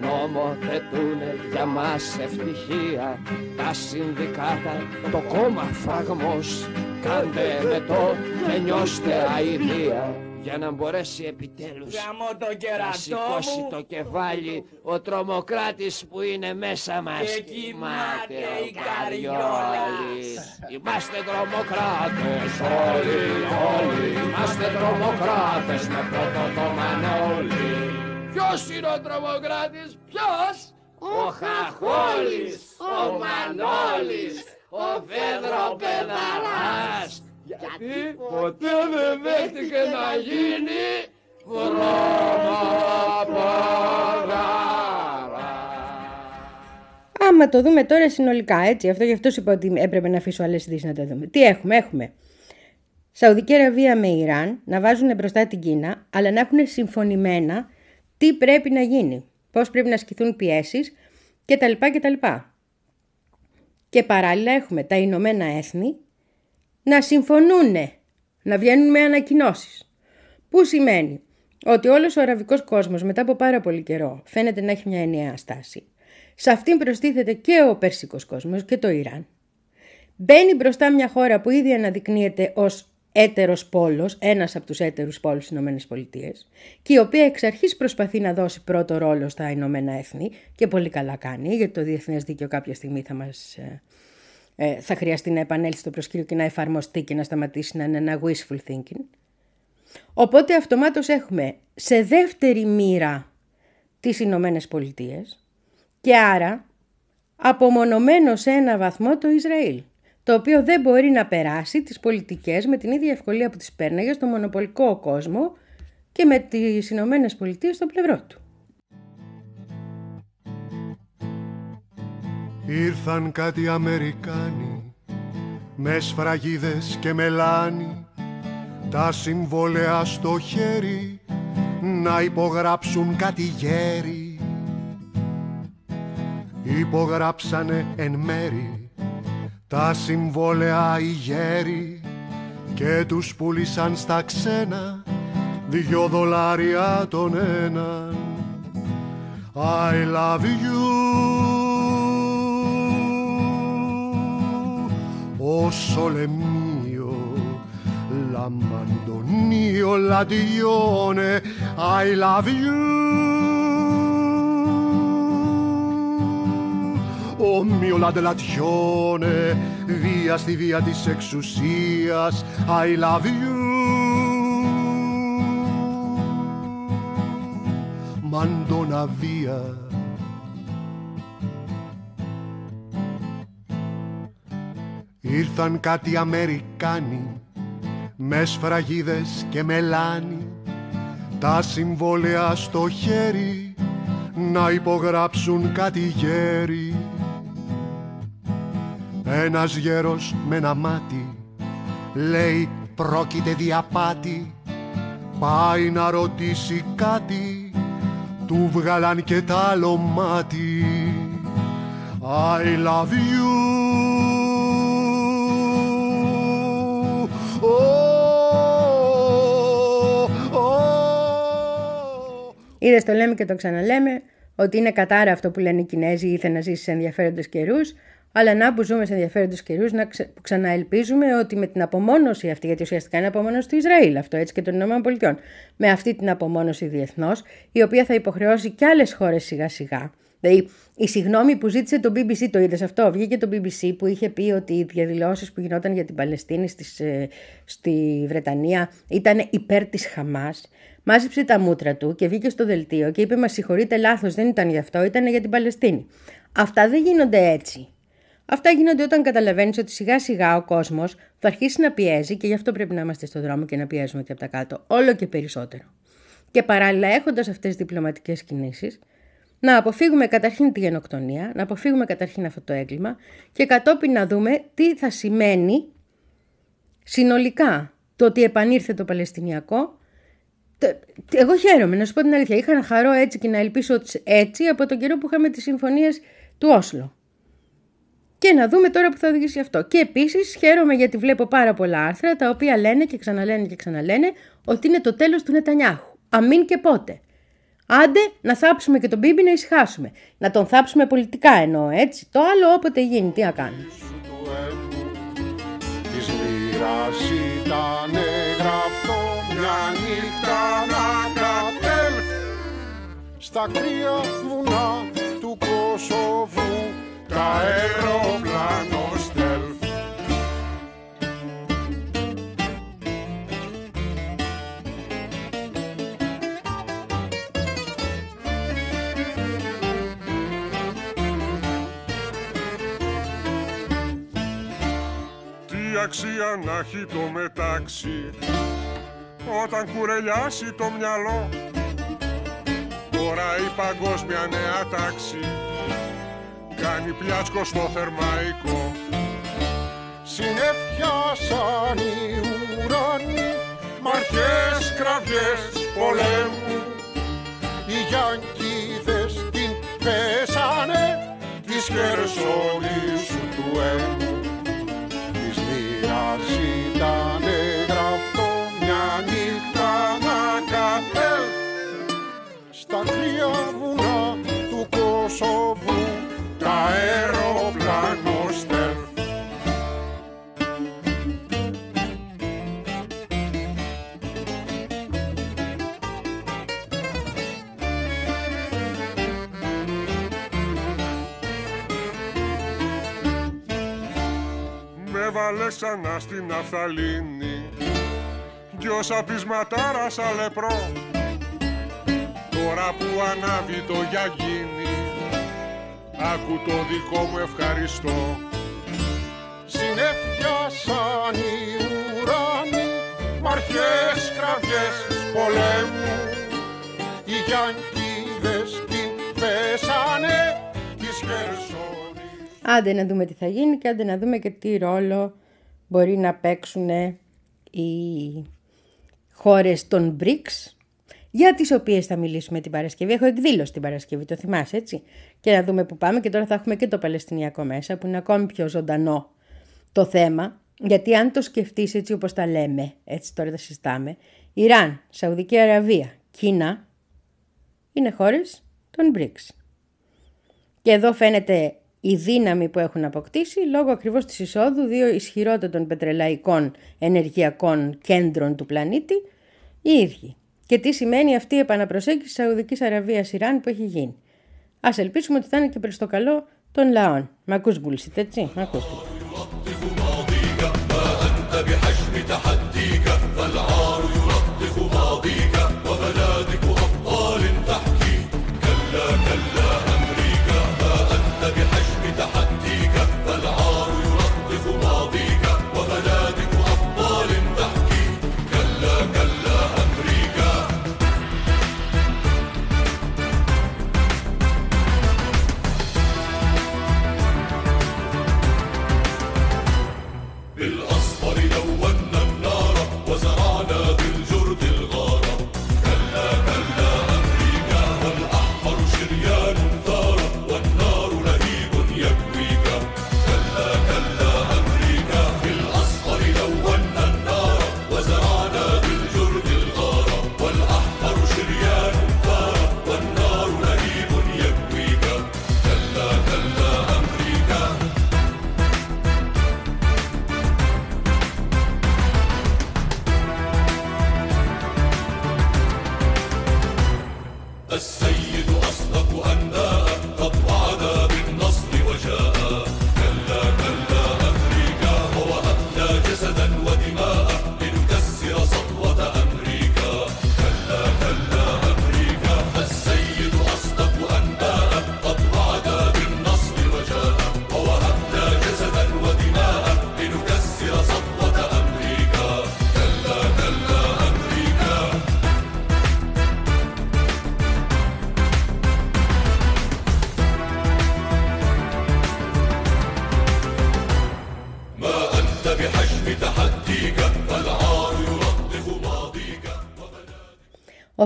Νομοθετούνε για μας ευτυχία Τα συνδικάτα, το κόμμα φραγμός Κάντε με το και νιώστε αηδία. Για να μπορέσει επιτέλους Γαμώ το να κερατό σηκώσει μου. το κεφάλι Ο τρομοκράτης που είναι μέσα μας. Και κοιμάται η ο καριόλας. Καριόλης. Είμαστε τρομοκράτες όλοι, όλοι. Είμαστε τρομοκράτες με πρώτο το Μανώλη Ποιος είναι ο τρομοκράτης, ποιος; Ο Χαχόλης, ο Μανώλης, ο Φέδρο Πεδαράς Γιατί ποτέ δεν δέχτηκε να γίνει βρωμοποδάρα Άμα το δούμε τώρα συνολικά, έτσι, αυτό γι' αυτός σου είπα ότι έπρεπε να αφήσω άλλες ειδήσεις να τα δούμε. Τι έχουμε, έχουμε. Σαουδική Αραβία με Ιράν να βάζουν μπροστά την Κίνα, αλλά να έχουν συμφωνημένα τι πρέπει να γίνει, πώς πρέπει να ασκηθούν πιέσεις κτλ. κτλ. Και παράλληλα έχουμε τα Ηνωμένα Έθνη να συμφωνούν, να βγαίνουν με ανακοινώσεις. Που σημαίνει ότι όλος ο αραβικός κόσμος μετά από πάρα πολύ καιρό φαίνεται να έχει μια ενιαία στάση. Σε αυτήν προστίθεται και ο περσικός κόσμος και το Ιράν. Μπαίνει μπροστά μια χώρα που ήδη αναδεικνύεται ως έτερος πόλος, ένας από τους έτερους πόλους στις Ηνωμένες Πολιτείες και η οποία εξ αρχής προσπαθεί να δώσει πρώτο ρόλο στα Ηνωμένα Έθνη και πολύ καλά κάνει γιατί το Διεθνές Δίκαιο κάποια στιγμή θα μας... ε, ε, θα χρειαστεί να επανέλθει στο προσκύριο και να εφαρμοστεί και να σταματήσει να είναι ένα wishful thinking. Οπότε αυτομάτως έχουμε σε δεύτερη μοίρα τις Ηνωμένες Πολιτείες και άρα απομονωμένο σε ένα βαθμό το Ισραήλ, το οποίο δεν μπορεί να περάσει τις πολιτικές με την ίδια ευκολία που τις πέρναγε στο μονοπολικό κόσμο και με τις Ηνωμένες Πολιτείες στο πλευρό του. Ήρθαν κάτι Αμερικάνοι με σφραγίδες και μελάνι τα συμβόλαια στο χέρι να υπογράψουν κάτι γέρι υπογράψανε εν μέρη τα συμβόλαια οι γέροι και τους πουλήσαν στα ξένα δυο δολάρια τον έναν. I love you. O sole mio La mandonio la dione I love you Ο μio λαντελατιόνε Βία στη βία της εξουσίας. I love you. Μαντώνα βία. Ήρθαν κάτι Αμερικάνοι με σφραγίδες και μελάνι τα συμβόλαια στο χέρι να υπογράψουν κάτι γέρι ένας γέρος με ένα μάτι λέει πρόκειται διαπάτη πάει να ρωτήσει κάτι του βγάλαν και τ' άλλο μάτι I love you oh, oh. Είδε το λέμε και το ξαναλέμε ότι είναι κατάρα αυτό που λένε οι Κινέζοι ήθε να ζήσει σε ενδιαφέροντες καιρούς. Αλλά να που ζούμε σε ενδιαφέροντες καιρούς, να ξε... που ξαναελπίζουμε ότι με την απομόνωση αυτή, γιατί ουσιαστικά είναι απομόνωση του Ισραήλ αυτό έτσι και των ΗΠΑ, με αυτή την απομόνωση διεθνώς, η οποία θα υποχρεώσει και άλλες χώρες σιγά σιγά. Δηλαδή, η συγγνώμη που ζήτησε το BBC, το είδες αυτό, βγήκε το BBC που είχε πει ότι οι διαδηλώσεις που γινόταν για την Παλαιστίνη στις, ε, στη Βρετανία ήταν υπέρ της Χαμάς. Μάζεψε τα μούτρα του και βγήκε στο δελτίο και είπε: Μα συγχωρείτε, λάθος, δεν ήταν γι' αυτό, ήταν για την Παλαιστίνη. Αυτά δεν γίνονται έτσι. Αυτά γίνονται όταν καταλαβαίνεις ότι σιγά σιγά ο κόσμος θα αρχίσει να πιέζει και γι' αυτό πρέπει να είμαστε στο δρόμο και να πιέζουμε και από τα κάτω, όλο και περισσότερο. Και παράλληλα, έχοντας αυτές τις διπλωματικές κινήσεις, να αποφύγουμε καταρχήν τη γενοκτονία, να αποφύγουμε καταρχήν αυτό το έγκλημα και κατόπιν να δούμε τι θα σημαίνει συνολικά το ότι επανήρθε το Παλαιστινιακό. Εγώ χαίρομαι, να σου πω την αλήθεια. Είχα να χαρώ έτσι και να ελπίσω έτσι από τον καιρό που είχαμε τις συμφωνίες του Όσλο. Και να δούμε τώρα που θα οδηγήσει αυτό. Και επίσης χαίρομαι γιατί βλέπω πάρα πολλά άρθρα τα οποία λένε και ξαναλένε και ξαναλένε ότι είναι το τέλος του Νετανιάχου. Αμήν και πότε. Άντε να θάψουμε και τον Μπίμπι να ησυχάσουμε. Να τον θάψουμε πολιτικά εννοώ έτσι. Το άλλο όποτε γίνει, τι να κάνουμε. Της μοίρας ήταν γραφτό μια νύχτα να κατέλθει στα κρύα βουνά του Κωσοβού τα αεροπλάνο στέλθ. Τι αξία να έχει το μετάξι όταν κουρελιάσει το μυαλό τώρα η παγκόσμια νέα τάξη κάνει πλιάτσκο στο θερμαϊκό. Συνεφιάσαν οι ουρανοί μ' αρχές κραυγές πολέμου. Οι Γιανκίδες την πέσανε της Χερσονήσου του έμου Της μοίρας ήταν γραφτό μια νύχτα να κατέλθει στα κρύα βουνά του Κωσοβού τα αεροπλάνο στέλθ. Με βάλες ξανά στην ναυταλίνη Κι όσα πεισματάρα σαν λεπρό Τώρα που ανάβει το γιαγίνι Άκου το δικό μου ευχαριστώ. Συνεφιάσαν οι ουρανοί μ' αρχές κραυγές πολέμου. Οι Γιανκίδες την πέσανε της Χερσονήσου Άντε να δούμε τι θα γίνει και άντε να δούμε και τι ρόλο μπορεί να παίξουν οι χώρες των BRICS για τις οποίες θα μιλήσουμε την Παρασκευή. Έχω εκδήλωση την Παρασκευή, το θυμάσαι έτσι; Και να δούμε που πάμε και τώρα θα έχουμε και το Παλαιστινιακό μέσα που είναι ακόμη πιο ζωντανό το θέμα. Γιατί αν το σκεφτείς έτσι όπως τα λέμε, έτσι τώρα τα συζητάμε, Ιράν, Σαουδική Αραβία, Κίνα είναι χώρες των BRICS. Και εδώ φαίνεται η δύναμη που έχουν αποκτήσει λόγω ακριβώς της εισόδου δύο ισχυρότερων πετρελαϊκών ενεργειακών κέντρων του πλανήτη οι ίδιοι. Και τι σημαίνει αυτή η επαναπροσέγγιση Σαουδικής Αραβίας Ιράν που έχει γίνει. Ας ελπίσουμε ότι θα είναι και προς το καλό των λαών. Μ' ακούς bullshit, έτσι, μ' ακούς.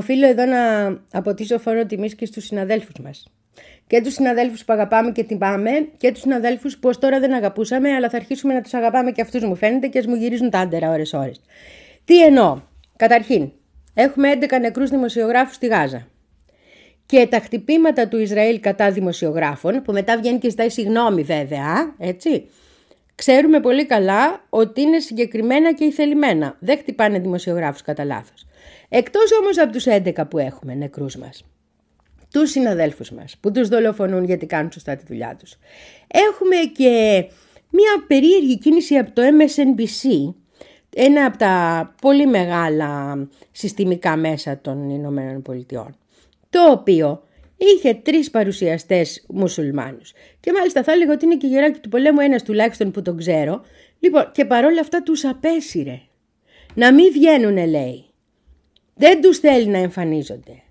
Οφείλω εδώ να αποτίσω φόρο τιμής και στους συναδέλφους μας. Και τους συναδέλφους που αγαπάμε και τυπάμε και τους συναδέλφους που ως τώρα δεν αγαπούσαμε, αλλά θα αρχίσουμε να τους αγαπάμε και αυτούς, μου φαίνεται, και ας μου γυρίζουν τα άντερα ώρε-ώρε. Τι εννοώ; Καταρχήν, έχουμε 11 νεκρούς δημοσιογράφους στη Γάζα. Και τα χτυπήματα του Ισραήλ κατά δημοσιογράφων, που μετά βγαίνει και ζητάει συγγνώμη βέβαια, έτσι, ξέρουμε πολύ καλά ότι είναι συγκεκριμένα και ηθελημένα. Δεν χτυπάνε δημοσιογράφους κατά λάθος. Εκτός όμως από τους 11 που έχουμε νεκρούς μας. Τους συναδέλφους μας που τους δολοφονούν γιατί κάνουν σωστά τη δουλειά τους. Έχουμε και μια περίεργη κίνηση από το MSNBC, ένα από τα πολύ μεγάλα συστημικά μέσα των Ηνωμένων Πολιτειών, το οποίο είχε τρεις παρουσιαστές μουσουλμάνους. Και μάλιστα θα έλεγα ότι είναι και γεράκι του πολέμου ένας τουλάχιστον που τον ξέρω. Λοιπόν, και παρόλα αυτά τους απέσυρε. Να μην βγαίνουν λέει. Δεν τους θέλει να εμφανίζονται.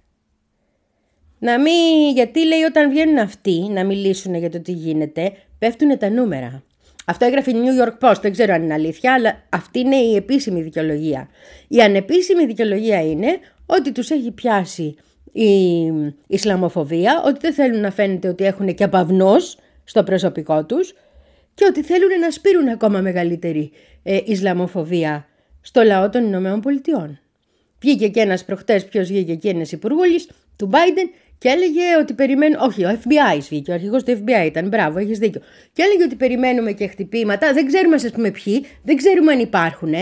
Να μην, γιατί λέει όταν βγαίνουν αυτοί να μιλήσουν για το τι γίνεται, πέφτουν τα νούμερα. Αυτό έγραφε η New York Post, δεν ξέρω αν είναι αλήθεια, αλλά αυτή είναι η επίσημη δικαιολογία. Η ανεπίσημη δικαιολογία είναι ότι τους έχει πιάσει η Ισλαμοφοβία, ότι δεν θέλουν να φαίνεται ότι έχουν και απαυνός στο προσωπικό τους και ότι θέλουν να σπείρουν ακόμα μεγαλύτερη ε, Ισλαμοφοβία στο λαό των Ηνωμένων Πολιτειών. Βγήκε και ένας προχτές, ποιος βγήκε και ένας υπουργούλης του Biden και έλεγε ότι περιμένουν. Όχι, ο FBI βγήκε, ο αρχηγός του FBI ήταν. Μπράβο, έχεις δίκιο. Και έλεγε ότι περιμένουμε και χτυπήματα. Δεν ξέρουμε, ας πούμε, ποιοι, δεν ξέρουμε αν υπάρχουν,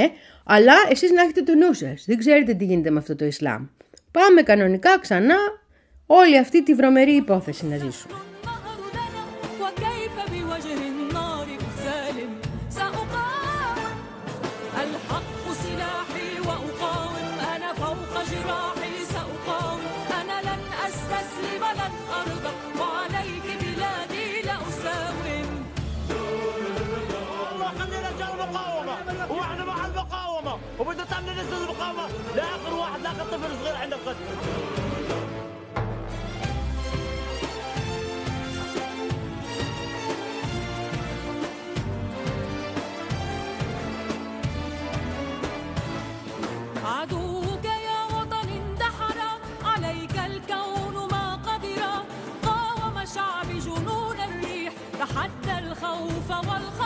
αλλά εσείς να έχετε το νου σας. Δεν ξέρετε τι γίνεται με αυτό το Ισλάμ. Πάμε κανονικά ξανά όλη αυτή τη βρωμερή υπόθεση να ζήσουμε. المقاومة لآخر واحد لآخر طفل صغير عند القتل. عدوك يا وطن اندحر. عليك الكون ما قدر. قاوم شعبي جنون الريح. تحدى الخوف والخطر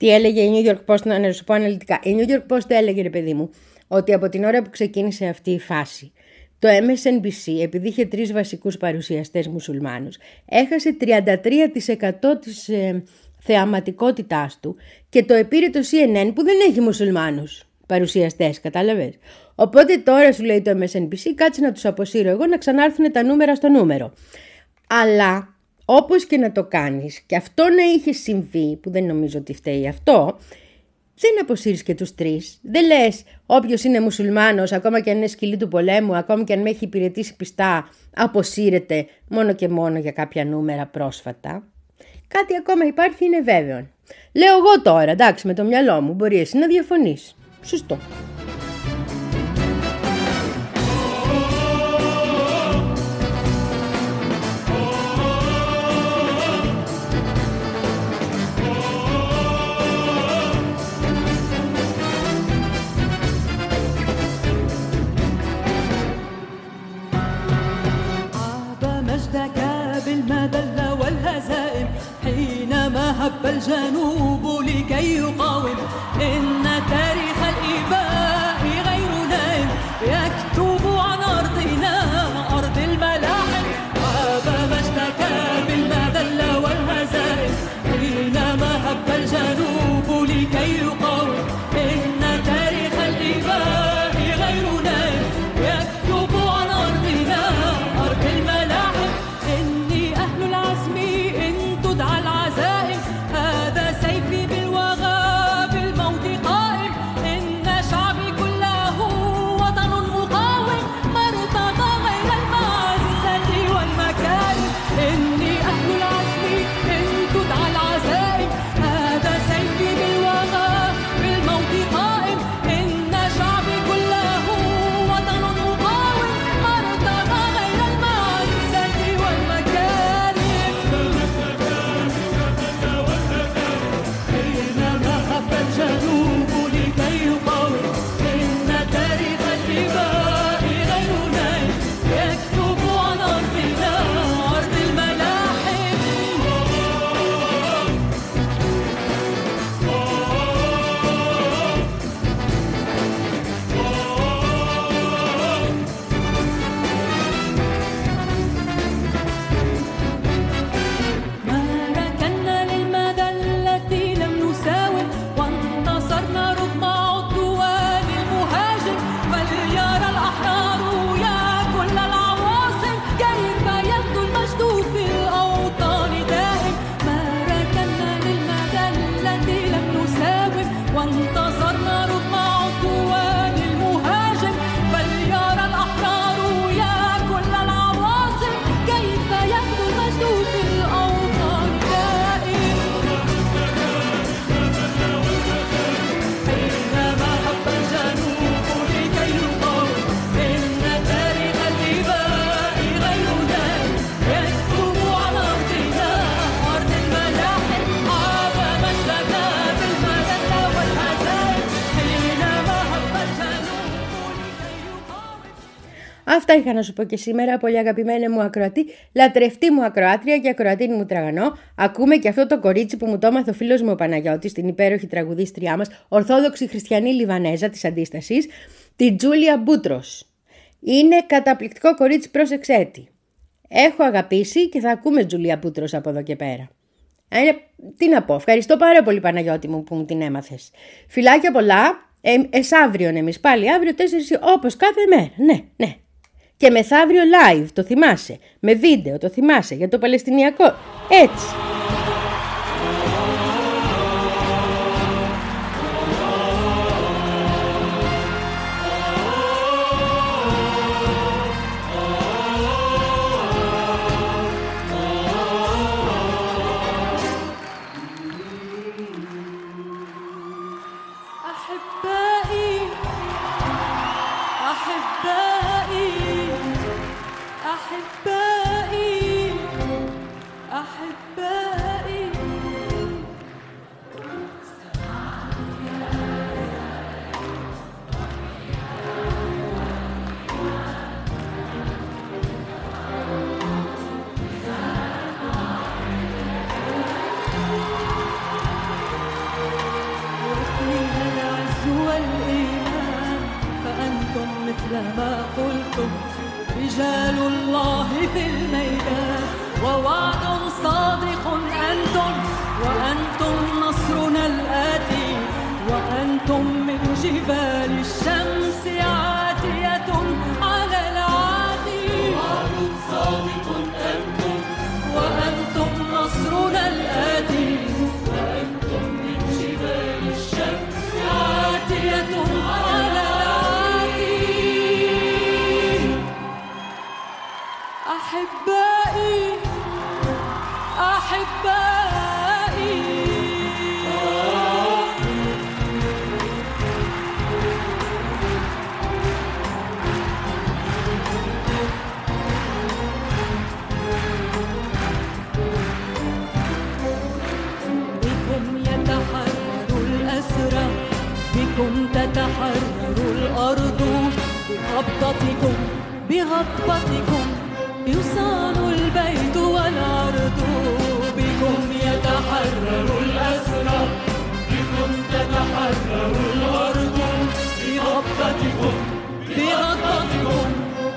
Τι έλεγε η New York Post, να σου πω αναλυτικά. Η New York Post έλεγε, ρε παιδί μου, ότι από την ώρα που ξεκίνησε αυτή η φάση, το MSNBC, επειδή είχε τρεις βασικούς παρουσιαστές μουσουλμάνους, έχασε 33% της ε, θεαματικότητάς του και το επήρε το CNN που δεν έχει μουσουλμάνους παρουσιαστές, κατάλαβες; Οπότε τώρα σου λέει το MSNBC, κάτσε να τους αποσύρω εγώ να ξανάρθουν τα νούμερα στο νούμερο. Αλλά όπως και να το κάνεις και αυτό να είχε συμβεί, που δεν νομίζω ότι φταίει αυτό, δεν αποσύρεις και τους τρεις. Δεν λες όποιος είναι μουσουλμάνος, ακόμα και αν είναι σκυλή του πολέμου, ακόμα και αν με έχει υπηρετήσει πιστά, αποσύρεται μόνο και μόνο για κάποια νούμερα πρόσφατα. Κάτι ακόμα υπάρχει είναι βέβαιο. Λέω εγώ τώρα, εντάξει, με το μυαλό μου, μπορείς εσύ να διαφωνείς. Σωστό. مجدك بالمذلة والهزائم حينما هب الجنوب لكي يقاوم إن تاريخ الإباء غير نائم. يكتب عن أرضنا أرض الملاحم عاب مجدك بالمذلة والهزائم حينما هب الجنوب Αυτά είχα να σου πω και σήμερα, πολύ αγαπημένη μου ακροατή, λατρευτή μου ακροάτρια και ακροατίνη μου τραγανό. Ακούμε και αυτό το κορίτσι που μου το έμαθε ο φίλος μου ο Παναγιώτης, την υπέροχη τραγουδίστριά μας, Ορθόδοξη Χριστιανή Λιβανέζα της αντίστασης, τη Τζούλια Μπούτρος. Είναι καταπληκτικό κορίτσι, πρόσεξέ τη. Έχω αγαπήσει και θα ακούμε Τζούλια Μπούτρος από εδώ και πέρα. Ε, τι να πω, ευχαριστώ πάρα πολύ Παναγιώτη μου που μου την έμαθες. Φιλάκια πολλά, ε, εσάβριον εμείς πάλι, αύριο 4 όπως κάθε μέρα, ναι, ναι. Και μεθαύριο live, το θυμάσαι, με βίντεο, το θυμάσαι, για το Παλαιστινιακό, έτσι. بقبضتكم بغضبتكم يصان البيت والأرض بكم. يتحرر الأسرى بكم تتحرر الأرض بغضبتكم بغضبتكم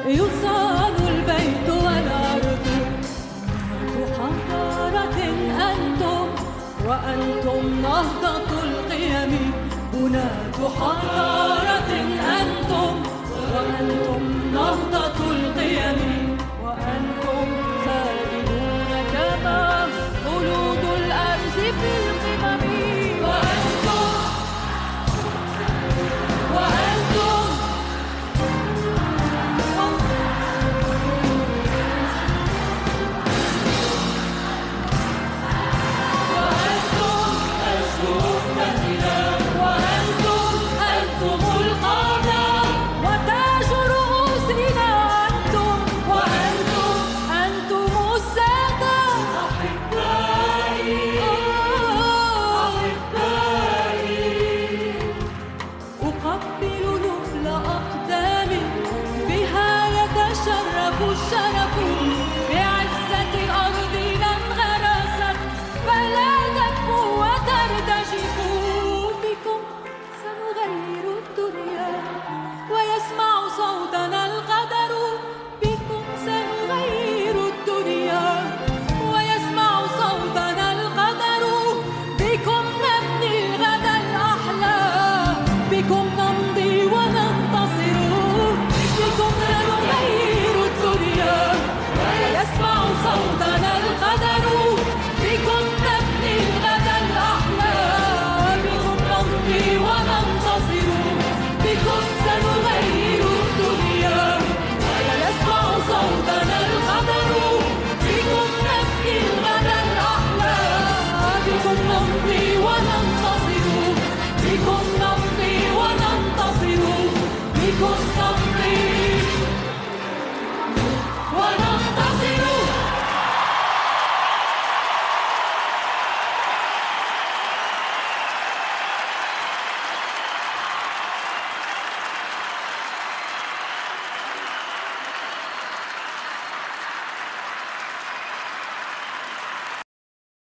يصان البيت والأرض حضارة أنتم وأنتم نهضة القيم. بناة حضارة أنتم نهضة